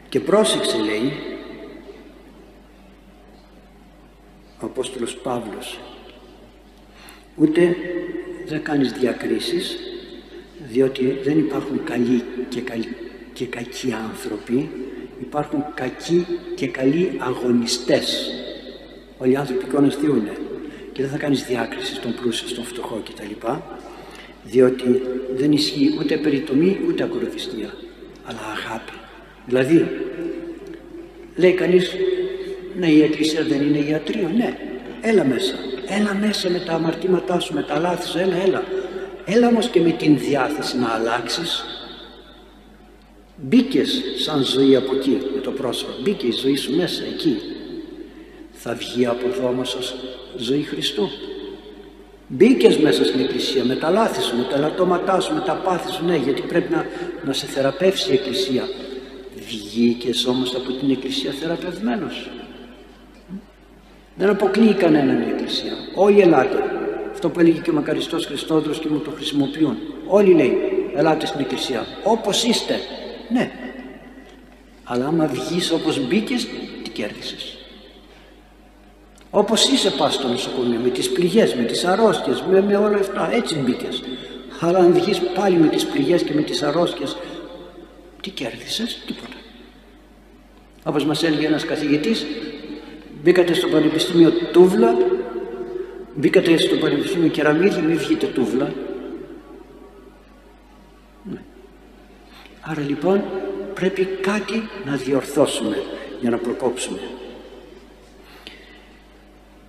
και πρόσεξε λέει ο Απόστολος Παύλος. Ούτε δεν κάνεις διακρίσεις διότι δεν υπάρχουν καλοί και, καλοί και κακοί άνθρωποι υπάρχουν κακοί και καλοί αγωνιστές. Όλοι οι άνθρωποι εικόνες Θεού είναι; Και δεν θα κάνεις διάκριση στον πλούσιο, στον φτωχό κτλ. Διότι δεν ισχύει ούτε περιτομή ούτε ακολουθιστία αλλά αγάπη. Δηλαδή λέει κανείς ναι η εκκλησία δεν είναι ιατρείο ναι. Έλα μέσα. Έλα μέσα με τα αμαρτήματά σου με τα λάθη σου. Έλα έλα. Έλα όμως και με την διάθεση να αλλάξεις. Μπήκες σαν ζωή από εκεί με το πρόσωπο. Μπήκε η ζωή σου μέσα εκεί. Θα βγει από εδώ όμως ως ζωή Χριστού. Μπήκες μέσα στην εκκλησία με τα λάθη σου, με τα λατώματά σου, με τα πάθη σου, ναι, γιατί πρέπει να, να σε θεραπεύσει η εκκλησία. Βγήκες όμως από την εκκλησία θεραπευμένος. Δεν αποκλείει κανέναν η εκκλησία. Όλοι ελάτε. Αυτό που έλεγε και ο Μακαριστός Χριστόδρος και μου το χρησιμοποιούν. Όλοι λέει, ελάτε στην εκκλησία. Όπως είστε. Ναι. Αλλά άμα βγεις όπως μπήκες, τι κέρδισες. Όπως είσαι πας στο νοσοκομείο, με τις πληγές, με τις αρρώστιες, με, με όλα αυτά, έτσι μπήκες. Αλλά αν βγεις πάλι με τις πληγές και με τις αρρώστιες, τι κέρδισες, τίποτα. Όπως μας έλεγε ένας καθηγητής, μπήκατε στο Πανεπιστήμιο Τούβλα, μπήκατε στο Πανεπιστήμιο Κεραμίδη, μην βγείτε Τούβλα. Ναι. Άρα λοιπόν πρέπει κάτι να διορθώσουμε για να προκόψουμε.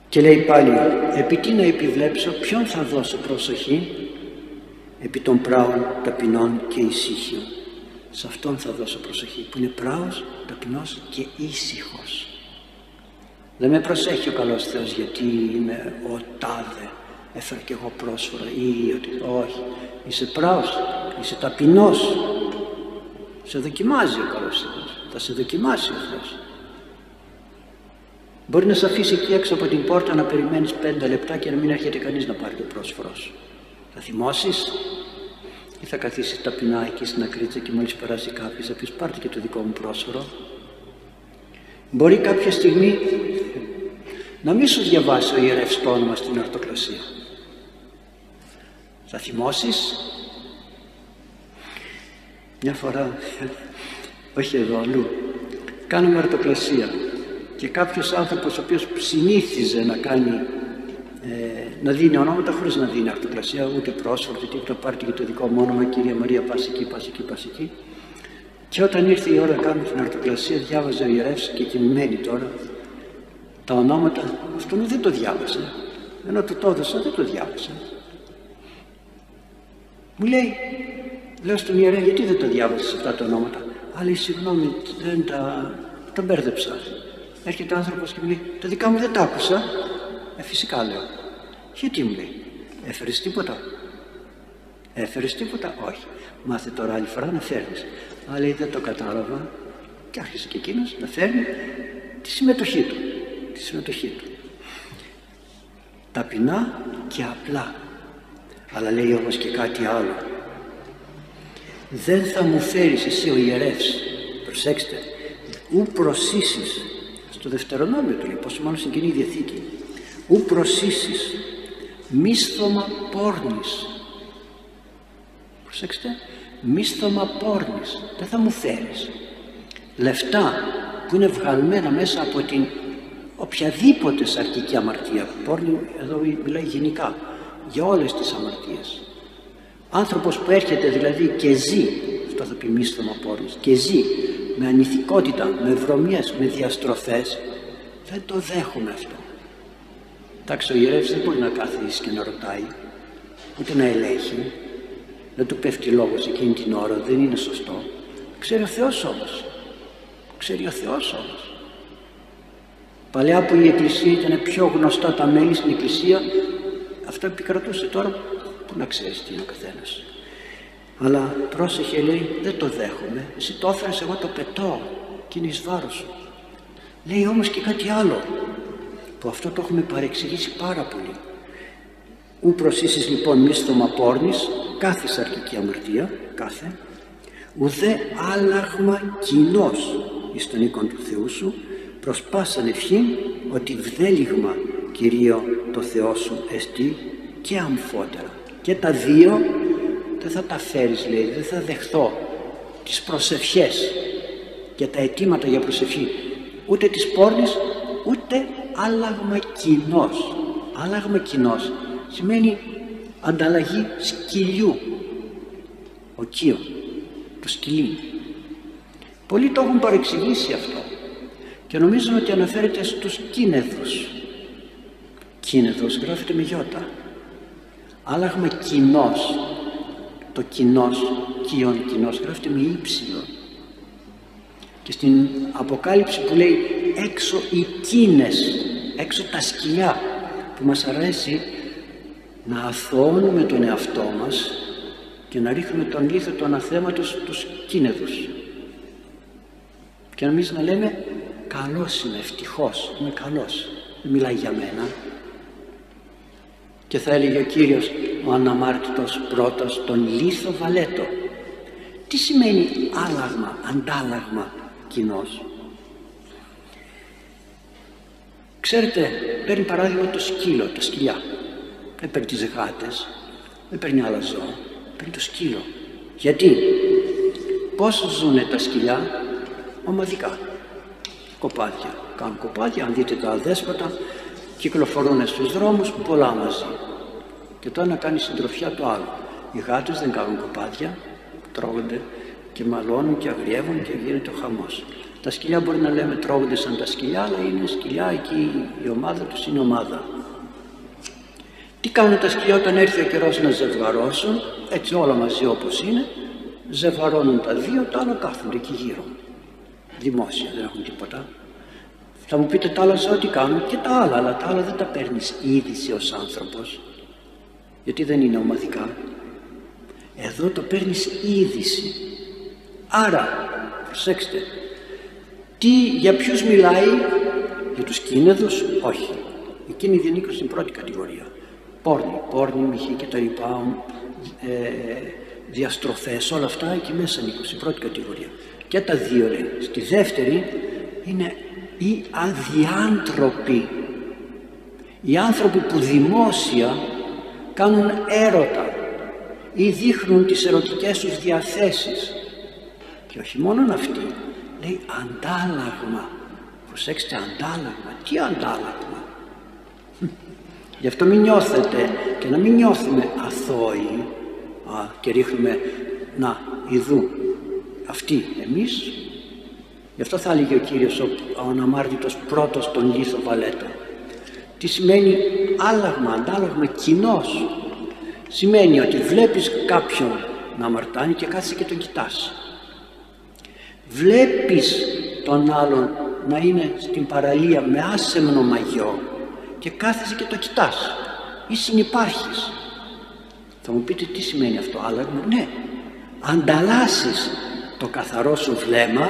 Και λέει πάλι, επί τι να επιβλέψω, ποιον θα δώσω προσοχή, επί των πράων, ταπεινών και ησύχιων. Σε αυτόν θα δώσω προσοχή, που είναι πράος, ταπεινός και ήσυχος. Δεν με προσέχει ο καλός Θεός γιατί είμαι ο τάδε, έφερα και εγώ πρόσφορα ή ότι όχι. Είσαι πράος, είσαι ταπεινός. Σε δοκιμάζει ο καλός Θεός, θα σε δοκιμάσει ο Θεός. Μπορεί να σε αφήσει εκεί έξω από την πόρτα να περιμένεις πέντε λεπτά και να μην έρχεται κανείς να πάρει το πρόσφορό σου. Θα θυμώσεις; Ή θα καθίσεις ταπεινά εκεί στην ακρίτσα και μόλις περάσει κάποιος θα πεις πάρτε και το δικό μου πρόσφορο. Μπορεί κάποια στιγμή να μην σου διαβάσει ο ιερεύς το όνομα στην αρτοκλασία. Θα θυμώσεις; Μια φορά, όχι εδώ αλλού, κάνουμε αρτοκλασία και κάποιος άνθρωπος ο οποίος συνήθιζε να κάνει ε, να δίνει ονόματα χωρίς να δίνει αυτοκλασία ούτε πρόσφορο ούτε το πάρει και το δικό μου όνομα κυρία Μαρία πας εκεί, πας εκεί, πας εκεί και όταν ήρθε η ώρα να κάνουμε την αρτοκλασία διάβαζε ο ιερεύς και κοιμημένη τώρα τα ονόματα αυτόν δεν το διάβασε ενώ του το έδωσα δεν το διάβασε μου λέει λέω στον ιερέα γιατί δεν το διάβασες αυτά τα ονόματα; Αλλά συγγνώμη δεν τα, τα μπέρδεψα Έρχεται ο άνθρωπος και μου λέει: Τα δικά μου δεν τα άκουσα. Ε, φυσικά λέω. Γιατί μου λέει: Έφερες τίποτα. Έφερες τίποτα. Όχι. Μάθε τώρα άλλη φορά να φέρνεις. Αλλά δεν το κατάλαβα και άρχισε και εκείνος να φέρνει τη συμμετοχή του. Τη συμμετοχή του. Ταπεινά και απλά. Αλλά λέει όμως και κάτι άλλο. Δεν θα μου φέρεις εσύ ο ιερεύς, προσέξτε, ου προσίσεις στο δευτερονόμιο του λέει, πόσο μάλλον στην Κοινή Διαθήκη. Ου προσίσεις μίσθωμα πόρνης. Προσέξτε, μίσθωμα πόρνης. Δεν θα μου φέρεις. Λεφτά που είναι βγαλμένα μέσα από την οποιαδήποτε σαρκική αμαρτία. Πόρνη εδώ μιλάει γενικά για όλες τις αμαρτίες. Άνθρωπος που έρχεται δηλαδή και ζει, αυτό θα πει μίσθωμα πόρνης, και ζει με ανηθικότητα, με βρωμιές, με διαστροφές δεν το δέχομαι αυτό. Εντάξει, ο ιερεύς δεν μπορεί να κάθίσει και να ρωτάει, ούτε να ελέγχει, δεν του πέφτει λόγος εκείνη την ώρα, δεν είναι σωστό. Ξέρει ο Θεός όμως. Ξέρει ο Θεός όμως. Παλιά που η Εκκλησία ήταν πιο γνωστά τα μέλη στην Εκκλησία, αυτό επικρατούσε τώρα που να ξέρεις τι είναι ο καθένας. Αλλά πρόσεχε λέει δεν το δέχομαι. Εσύ το έφερες εγώ το πετώ και είναι εις βάρος σου. Λέει όμως και κάτι άλλο που αυτό το έχουμε παρεξηγήσει πάρα πολύ. Ου προσίσεις λοιπόν μίσθωμα πόρνης κάθε σαρκική αμαρτία, κάθε, ουδέ άλλαγμα κοινός εις τον οίκον του Θεού σου προς πάσαν ευχή ότι βδέλιγμα Κυρίω το Θεό σου εστί και αμφότερα. Και τα δύο δεν θα τα φέρεις λέει, δεν θα δεχθώ τις προσευχές και τα αιτήματα για προσευχή ούτε τις πόρνης ούτε άλλαγμα κοινός. Άλλαγμα κοινός σημαίνει ανταλλαγή σκυλιού. Ο κύο, το σκυλί. Πολλοί το έχουν παρεξηγήσει αυτό και νομίζουν ότι αναφέρεται στους κίνεδους. Κίνεδος γράφεται με γιώτα. Άλλαγμα κοινός το κοινός, κοιον κοινός, γράφεται με ύψιλον. Και στην Αποκάλυψη που λέει έξω οι κίνες, έξω τα σκυλιά που μας αρέσει να αθώνουμε τον εαυτό μας και να ρίχνουμε τον λίθο του αναθέματος στους κίνεδους και εμείς να λέμε καλός είμαι, ευτυχώς, είμαι καλός δεν μιλάει για μένα και θα έλεγε ο Κύριος ο αναμάρτητος πρώτος τον λίθο βαλέτο τι σημαίνει άλλαγμα, αντάλλαγμα κοινός; Ξέρετε παίρνει παράδειγμα το σκύλο, τα σκυλιά δεν παίρνει τις γάτες δεν παίρνει άλλα ζώα παίρνει το σκύλο. Γιατί; Πόσο ζουν τα σκυλιά; Ομαδικά. Κοπάδια. Κάνουν κοπάδια αν δείτε τα αδέσποτα κυκλοφορούν στους δρόμους πολλά μαζί. Και το ένα κάνει συντροφιά το άλλο. Οι γάτες δεν κάνουν κοπάδια τρώγονται και μαλώνουν και αγριεύουν και γίνεται ο χαμός. Τα σκυλιά μπορεί να λέμε τρώγονται σαν τα σκυλιά αλλά είναι σκυλιά εκεί η ομάδα τους είναι ομάδα τι κάνουν τα σκυλιά όταν έρθει ο καιρός να ζευγαρώσουν έτσι όλα μαζί όπως είναι ζευγαρώνουν τα δύο τα άλλα κάθονται εκεί γύρω. Δημόσια δεν έχουν τίποτα. Θα μου πείτε τα άλλα ζώα τι κάνουν και τα άλλα αλλά τα άλλα δεν τα παίρνεις είδηση ως άνθρωπος γιατί δεν είναι ομαδικά. Εδώ το παίρνεις είδηση. Άρα προσέξτε τι, για ποιους μιλάει για τους κίνεδους όχι. Εκείνοι διανύκουν στην πρώτη κατηγορία πόρνη, πόρνη, μυχή και τα λοιπά ε, διαστροφές όλα αυτά εκεί μέσα ανήκουν στην πρώτη κατηγορία. Και τα δύο λέει στη δεύτερη είναι οι αδιάντροποι. Οι άνθρωποι που δημόσια κάνουν έρωτα ή δείχνουν τις ερωτικές τους διαθέσεις. Και όχι μόνο αυτοί λέει αντάλλαγμα. Προσέξτε αντάλλαγμα. Τι αντάλλαγμα; Γι' αυτό μην νιώθετε και να μην νιώθουμε αθώοι α, και ρίχνουμε να ειδού αυτοί εμείς. Γι' αυτό θα έλεγε ο Κύριος ο, ο αναμάρτητος πρώτος τον λίθο βαλέτο τι σημαίνει άλλαγμα, αντάλλαγμα κοινός; σημαίνει ότι βλέπεις κάποιον να αμαρτάνει και κάθεσαι και τον κοιτάς. Βλέπεις τον άλλον να είναι στην παραλία με άσεμνο μαγιό και κάθεσαι και το κοιτάς. Ή συνυπάρχεις θα μου πείτε τι σημαίνει αυτό άλλαγμα ναι. Ανταλλάσσεις το καθαρό σου βλέμμα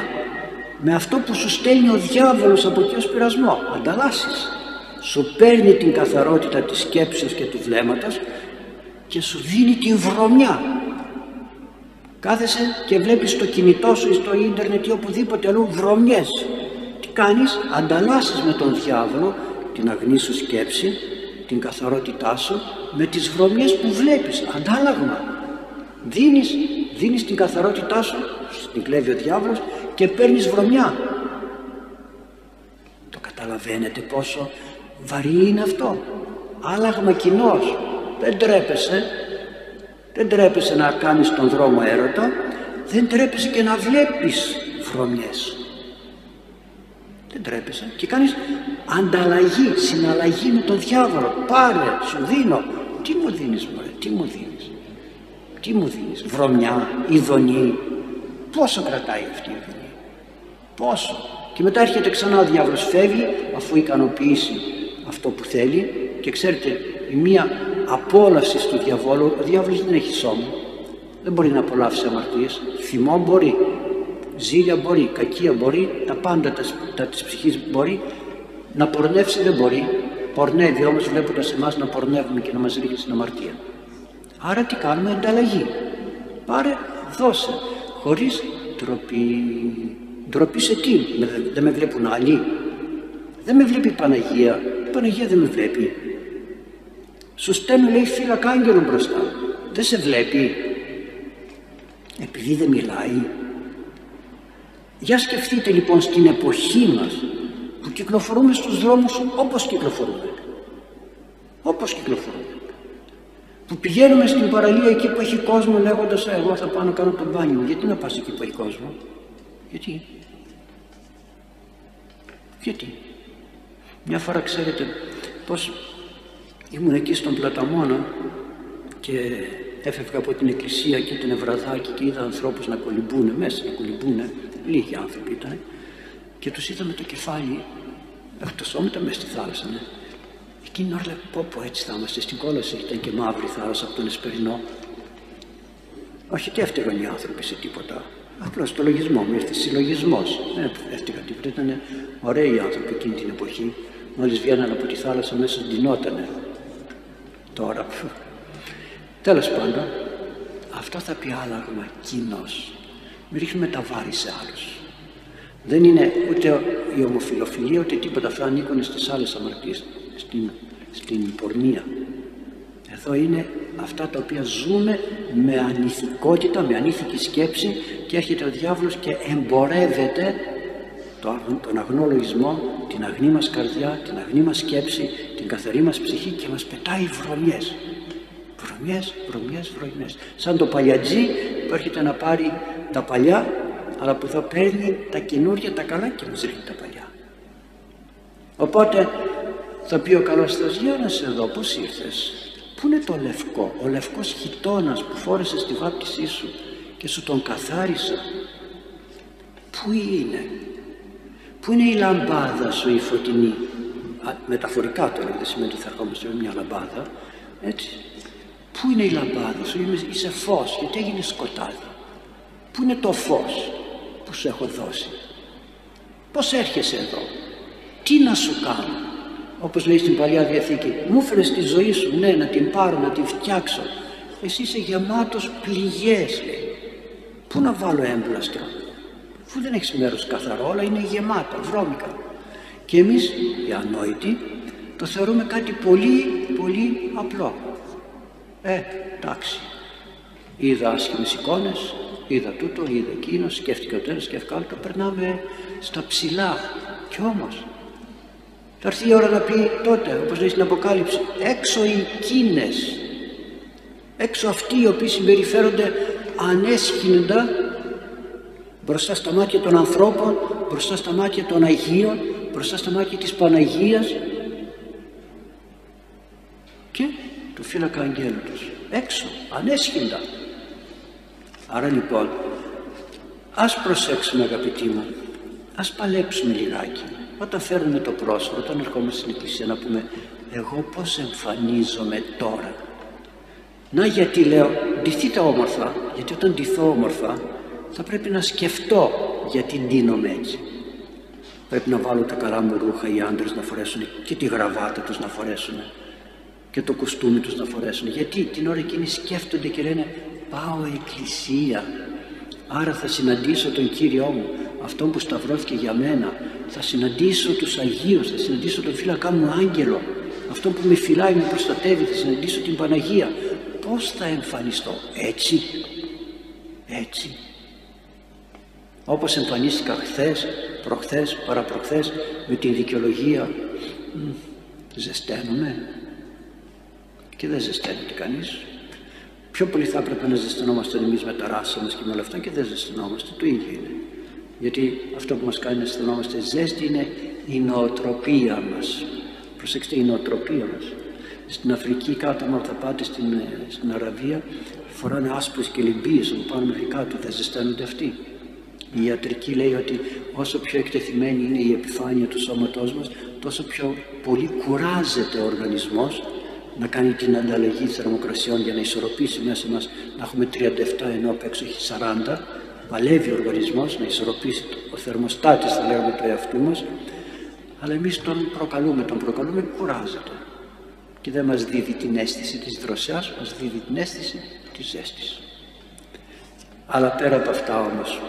με αυτό που σου στέλνει ο διάβολος από εκεί ως πειρασμό. Ανταλλάσσεις. Σου παίρνει την καθαρότητα της σκέψης και του βλέμματος και σου δίνει την βρωμιά. Κάθεσαι και βλέπεις το κινητό σου ή στο ίντερνετ ή οπουδήποτε αλλού βρωμιές. Τι κάνεις; Ανταλλάσσεις με τον διάβολο την αγνή σου σκέψη την καθαρότητά σου με τις βρωμιές που βλέπεις αντάλλαγμα. Δίνεις, δίνεις την καθαρότητά σου στην κλέβει ο διάβολος και παίρνεις βρωμιά. Το καταλαβαίνετε πόσο βαρύ είναι αυτό. Άλλαγμα κοινός. δεν τρέπεσαι. Δεν τρέπεσαι να κάνεις τον δρόμο έρωτα. Δεν τρέπεσαι και να βλέπεις βρωμιές δεν τρέπεσαι. Και κάνεις ανταλλαγή, συναλλαγή με τον διάβολο. Πάρε, σου δίνω. Τι μου δίνεις μωρέ, τι μου δίνεις; Τι μου δίνεις, βρωμιά, ειδονή; Πόσο κρατάει αυτή η ειδονή; Πόσο; Και μετά έρχεται ξανά ο διάβολος φεύγει αφού ικανοποιήσει αυτό που θέλει. Και ξέρετε η μία απόλαυση του διαβόλου ο διάβολος δεν έχει σώμα. Δεν μπορεί να απολαύσει αμαρτίες. Θυμό μπορεί ζήλια μπορεί, κακία μπορεί τα πάντα τα, τα της ψυχής μπορεί να πορνεύσει δεν μπορεί πορνεύει όμως βλέποντας εμάς να πορνεύουμε και να μας ρίχνει στην αμαρτία. Άρα τι κάνουμε ανταλλαγή. Πάρε δώσε χωρίς ντροπή. Ντροπή σε τι δεν με βλέπουν άλλοι. Δεν με βλέπει η Παναγία. Η Παναγία δεν με βλέπει. Σου στέλνει λέει φύλακα άγγελο μπροστά. Δεν σε βλέπει. Επειδή δεν μιλάει για σκεφτείτε λοιπόν στην εποχή μας που κυκλοφορούμε στους δρόμους όπως κυκλοφορούμε. Όπως κυκλοφορούμε. Που πηγαίνουμε στην παραλία εκεί που έχει κόσμο λέγοντας εγώ θα πάω να κάνω το μπάνιο γιατί να πας εκεί που έχει κόσμο; Γιατί; Γιατί; Μια φορά ξέρετε πως ήμουν εκεί στον Πλαταμόνα και έφευγα από την εκκλησία και την Ευραδάκη και είδα ανθρώπους να κολυμπούνε μέσα, να κολυμπούνε, λίγοι άνθρωποι ήταν και τους είδα με το κεφάλι, το σώμα ήταν μέσα στη θάλασσα, ναι. Εκείνη την ώρα λέει πω πω έτσι θα είμαστε στην κόλαση ήταν και μαύρη θάλασσα από τον Εσπερινό όχι και έφταιγαν οι άνθρωποι σε τίποτα Απλώς το λογισμό μου ήρθε συλλογισμός. Δεν έφταιγαν τίποτα. Ήταν ωραίοι οι άνθρωποι εκείνη την εποχή. Μόλις βγαίνανε από τη θάλασσα μέσα ντυνότανε. Τώρα. Τέλος πάντων, αυτό θα πει άλλαγμα κοινό. Μην ρίχνουμε τα βάρη σε άλλους. Δεν είναι ούτε η ομοφιλοφιλία ούτε τίποτα αυτά ανήκουν στις άλλες αμαρτίες, στην, στην πορνεία. Εδώ είναι αυτά τα οποία ζούμε με ανηθικότητα, με ανήθικη σκέψη και έρχεται ο διάβολος και εμπορεύεται τον αγνό λογισμό, την αγνή μας καρδιά, την αγνή μας σκέψη, την καθαρή μας ψυχή και μας πετάει βρωμιές. Βρωμιές, βρωμιές, βρωμιές. Σαν το παλιατζή που έρχεται να πάρει τα παλιά αλλά που θα παίρνει τα καινούργια, τα καλά και μας ρίχνει τα παλιά. Οπότε θα πει ο καλός Θεός, για να σε δω πώς ήρθες; Πού είναι το λευκό, ο λευκός χιτώνας που φόρεσε στη βάπτισή σου και σου τον καθάρισα. Πού είναι, πού είναι η λαμπάδα σου η φωτεινή; Α, μεταφορικά τώρα δεν σημαίνει ότι θα ερχόμαστε με μια λαμπάδα. Έτσι. Πού είναι η λαμπάδα σου, είσαι φως, γιατί έγινε σκοτάδι. Πού είναι το φως που σου έχω δώσει; Πώς έρχεσαι εδώ, τι να σου κάνω; Όπως λέει στην Παλιά Διαθήκη, μου έφερες τη ζωή σου, ναι, να την πάρω, να την φτιάξω. Εσύ είσαι γεμάτος πληγές, λέει. Πού να βάλω έμπλαστρο, αφού δεν έχεις μέρος καθαρό, όλα είναι γεμάτα, βρώμικα. Και εμείς, οι ανόητοι, το θεωρούμε κάτι πολύ, πολύ απλό. Ε, εντάξει. Είδα άσχημες εικόνες, είδα τούτο, είδα εκείνο, σκέφτηκα το ένα, σκέφτηκα άλλος, το περνάμε στα ψηλά. Κι όμως, θα έρθει η ώρα να πει τότε, όπως λέει στην Αποκάλυψη, έξω οι κίνες, έξω αυτοί οι οποίοι συμπεριφέρονται ανέσχυντα μπροστά στα μάτια των ανθρώπων, μπροστά στα μάτια των Αγίων, μπροστά στα μάτια της Παναγίας και του φύλακα αγγέλου τους. Έξω, ανέσχυντα. Άρα λοιπόν, ας προσέξουμε αγαπητοί μου, ας παλέψουμε λιγάκι. Όταν φέρνουμε το πρόσωπο, όταν ερχόμαστε στην εκκλησία να πούμε εγώ πώς εμφανίζομαι τώρα. Να γιατί λέω ντυθείτε όμορφα, γιατί όταν ντυθώ όμορφα θα πρέπει να σκεφτώ γιατί ντύνομαι έτσι. Πρέπει να βάλω τα καλά μου ρούχα οι άντρες να φορέσουν και τη γραβάτα τους να φορέσουν και το κουστούμι τους να φορέσουν. Γιατί την ώρα εκείνη σκέφτονται και λένε πάω εκκλησία. Άρα θα συναντήσω τον Κύριό μου αυτόν που σταυρώθηκε για μένα. Θα συναντήσω τους Αγίους θα συναντήσω τον φύλακά μου άγγελο. Αυτόν που με φυλάει με προστατεύει θα συναντήσω την Παναγία. Πως θα εμφανιστώ έτσι έτσι. Όπως εμφανίστηκα χθες, προχθές, παραπροχθές με την δικαιολογία ζεσταίνομαι και δεν ζεσταίνεται κανείς Πιο πολύ θα έπρεπε να ζεσθενόμαστε εμείς με τα ράσα μας και με όλα αυτά και δεν ζεσθενόμαστε. Το ίδιο είναι. Γιατί αυτό που μας κάνει να αισθανόμαστε ζέστη είναι η νοοτροπία μας. Προσέξτε, η νοοτροπία μας. Στην Αφρική κάτω, άμα θα πάτε στην, ε, στην Αραβία, φοράνε άσπρες και λιμπίες από πάνω μέχρι κάτω. Δεν ζεσταίνονται αυτοί. Η ιατρική λέει ότι όσο πιο εκτεθειμένη είναι η επιφάνεια του σώματός μας, τόσο πιο πολύ κουράζεται ο οργανισμός να κάνει την ανταλλαγή θερμοκρασιών για να ισορροπήσει μέσα μας. Να έχουμε 37 ενώ απ' έξω έχει 40 παλεύει ο οργανισμός να ισορροπήσει ο θερμοστάτης θα λέγαμε του εαυτού μας. Αλλά εμείς τον προκαλούμε, τον προκαλούμε κουράζεται και δεν μας δίδει την αίσθηση της δροσιάς μας δίδει την αίσθηση της ζέστης. Αλλά πέρα από αυτά όμως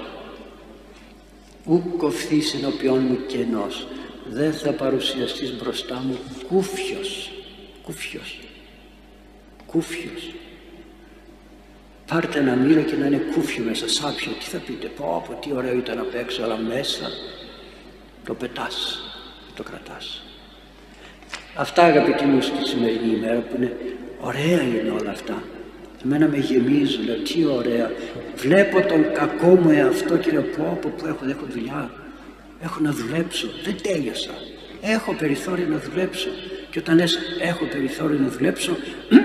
ου κοφθείς ενώπιόν μου κενός. Δεν θα παρουσιαστείς μπροστά μου κούφιος κούφιος. Κούφιος. Πάρτε ένα μήλο και να είναι κούφιο μέσα σάπιο. Τι θα πείτε πω πω τι ωραίο ήταν απ' έξω αλλά μέσα το πετάς το κρατάς. Αυτά αγαπητοί μου στη σημερινή ημέρα που είναι ωραία είναι όλα αυτά. Εμένα με γεμίζουν λέω τι ωραία. Βλέπω τον κακό μου εαυτό και λέω πω πω που έχω, έχω δουλειά. Έχω να δουλέψω δεν τέλειωσα. Έχω περιθώριο να δουλέψω και όταν λες έχω περιθώριο να δουλέψω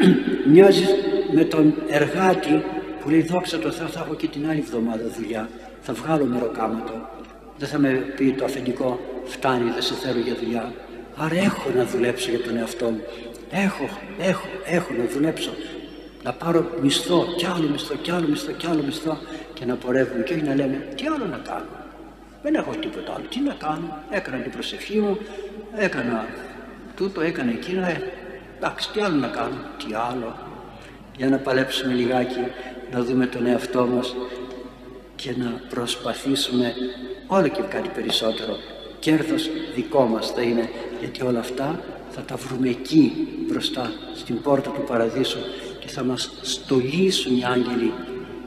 μοιάζει με τον εργάτη που λέει δόξα τω Θεώ θα έχω και την άλλη εβδομάδα δουλειά θα βγάλω μεροκάματο δεν θα με πει το αφεντικό φτάνει δεν σε θέλω για δουλειά Άρα έχω να δουλέψω για τον εαυτό μου. Έχω, έχω, έχω να δουλέψω. Να πάρω μισθό, κι άλλο μισθό, κι άλλο μισθό, κι άλλο μισθό και να πορεύουμε και όχι να λέμε τι άλλο να κάνω; Δεν έχω τίποτα άλλο. Τι να κάνω; Έκανα την προσευχή μου, έκανα τούτο, έκανα εκείνο. Ε, εντάξει, τι άλλο να κάνω. Τι άλλο. Για να παλέψουμε λιγάκι, να δούμε τον εαυτό μας και να προσπαθήσουμε όλο και κάτι περισσότερο. Κέρδος δικό μας θα είναι, γιατί όλα αυτά θα τα βρούμε εκεί μπροστά στην πόρτα του Παραδείσου και θα μας στολίσουν οι άγγελοι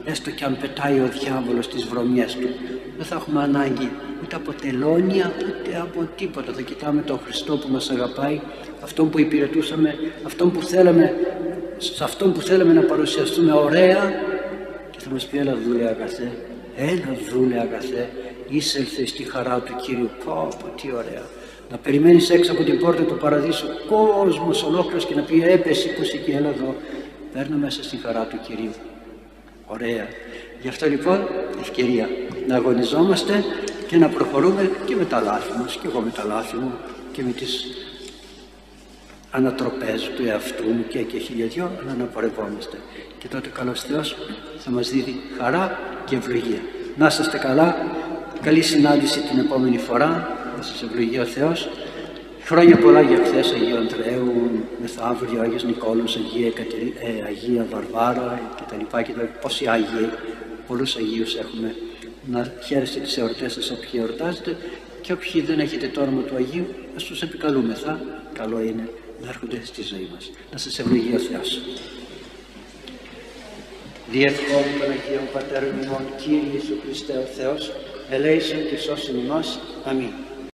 έστω και αν πετάει ο διάβολος στις βρωμιές του δεν θα έχουμε ανάγκη ούτε από τελώνια ούτε από τίποτα. Θα κοιτάμε τον Χριστό που μας αγαπάει αυτόν που υπηρετούσαμε αυτόν που θέλαμε σε αυτόν που θέλαμε να παρουσιαστούμε ωραία. Και θα μας πει έλα δούλε αγαθέ έλα δούλε αγαθέ εισέλθε στη χαρά του Κύριου πω πω τι ωραία. Να περιμένεις έξω από την πόρτα του παραδείσου κόσμος ολόκληρος και να πει έπεσε πως εκεί έλα εδώ παίρνω μέσα στη χαρά του Κυρίου. Ωραία. Γι' αυτό λοιπόν ευκαιρία να αγωνιζόμαστε και να προχωρούμε και με τα λάθη μας και εγώ με τα λάθη μου και με τις ανατροπές του εαυτού μου και και χιλιαδιό αλλά να πορευόμαστε και τότε καλός Θεός θα μας δίδει χαρά και ευλογία να είστε καλά καλή συνάντηση την επόμενη φορά να σας ευλογεί ο Θεός Χρόνια πολλά για χθες Αγίου Αντρέου, μεθαύριο Άγιος Νικόλος, Αγία, Εκατερι... ε, Αγία Βαρβάρα κτλ. και Πόσοι Άγιοι, πολλούς Αγίους έχουμε. Να χαίρεστε τις εορτές σας όποιοι εορτάζετε και όποιοι δεν έχετε το όνομα του Αγίου, ας τους επικαλούμεθα. Καλό είναι να έρχονται στη ζωή μας. Να σας ευλογεί ο Θεός. Διευχών των Αγίων Πατέρων ημών, Κύριε Ιησού Χριστέ ο Θεός, ελέησον και σώσον ημάς. Αμήν.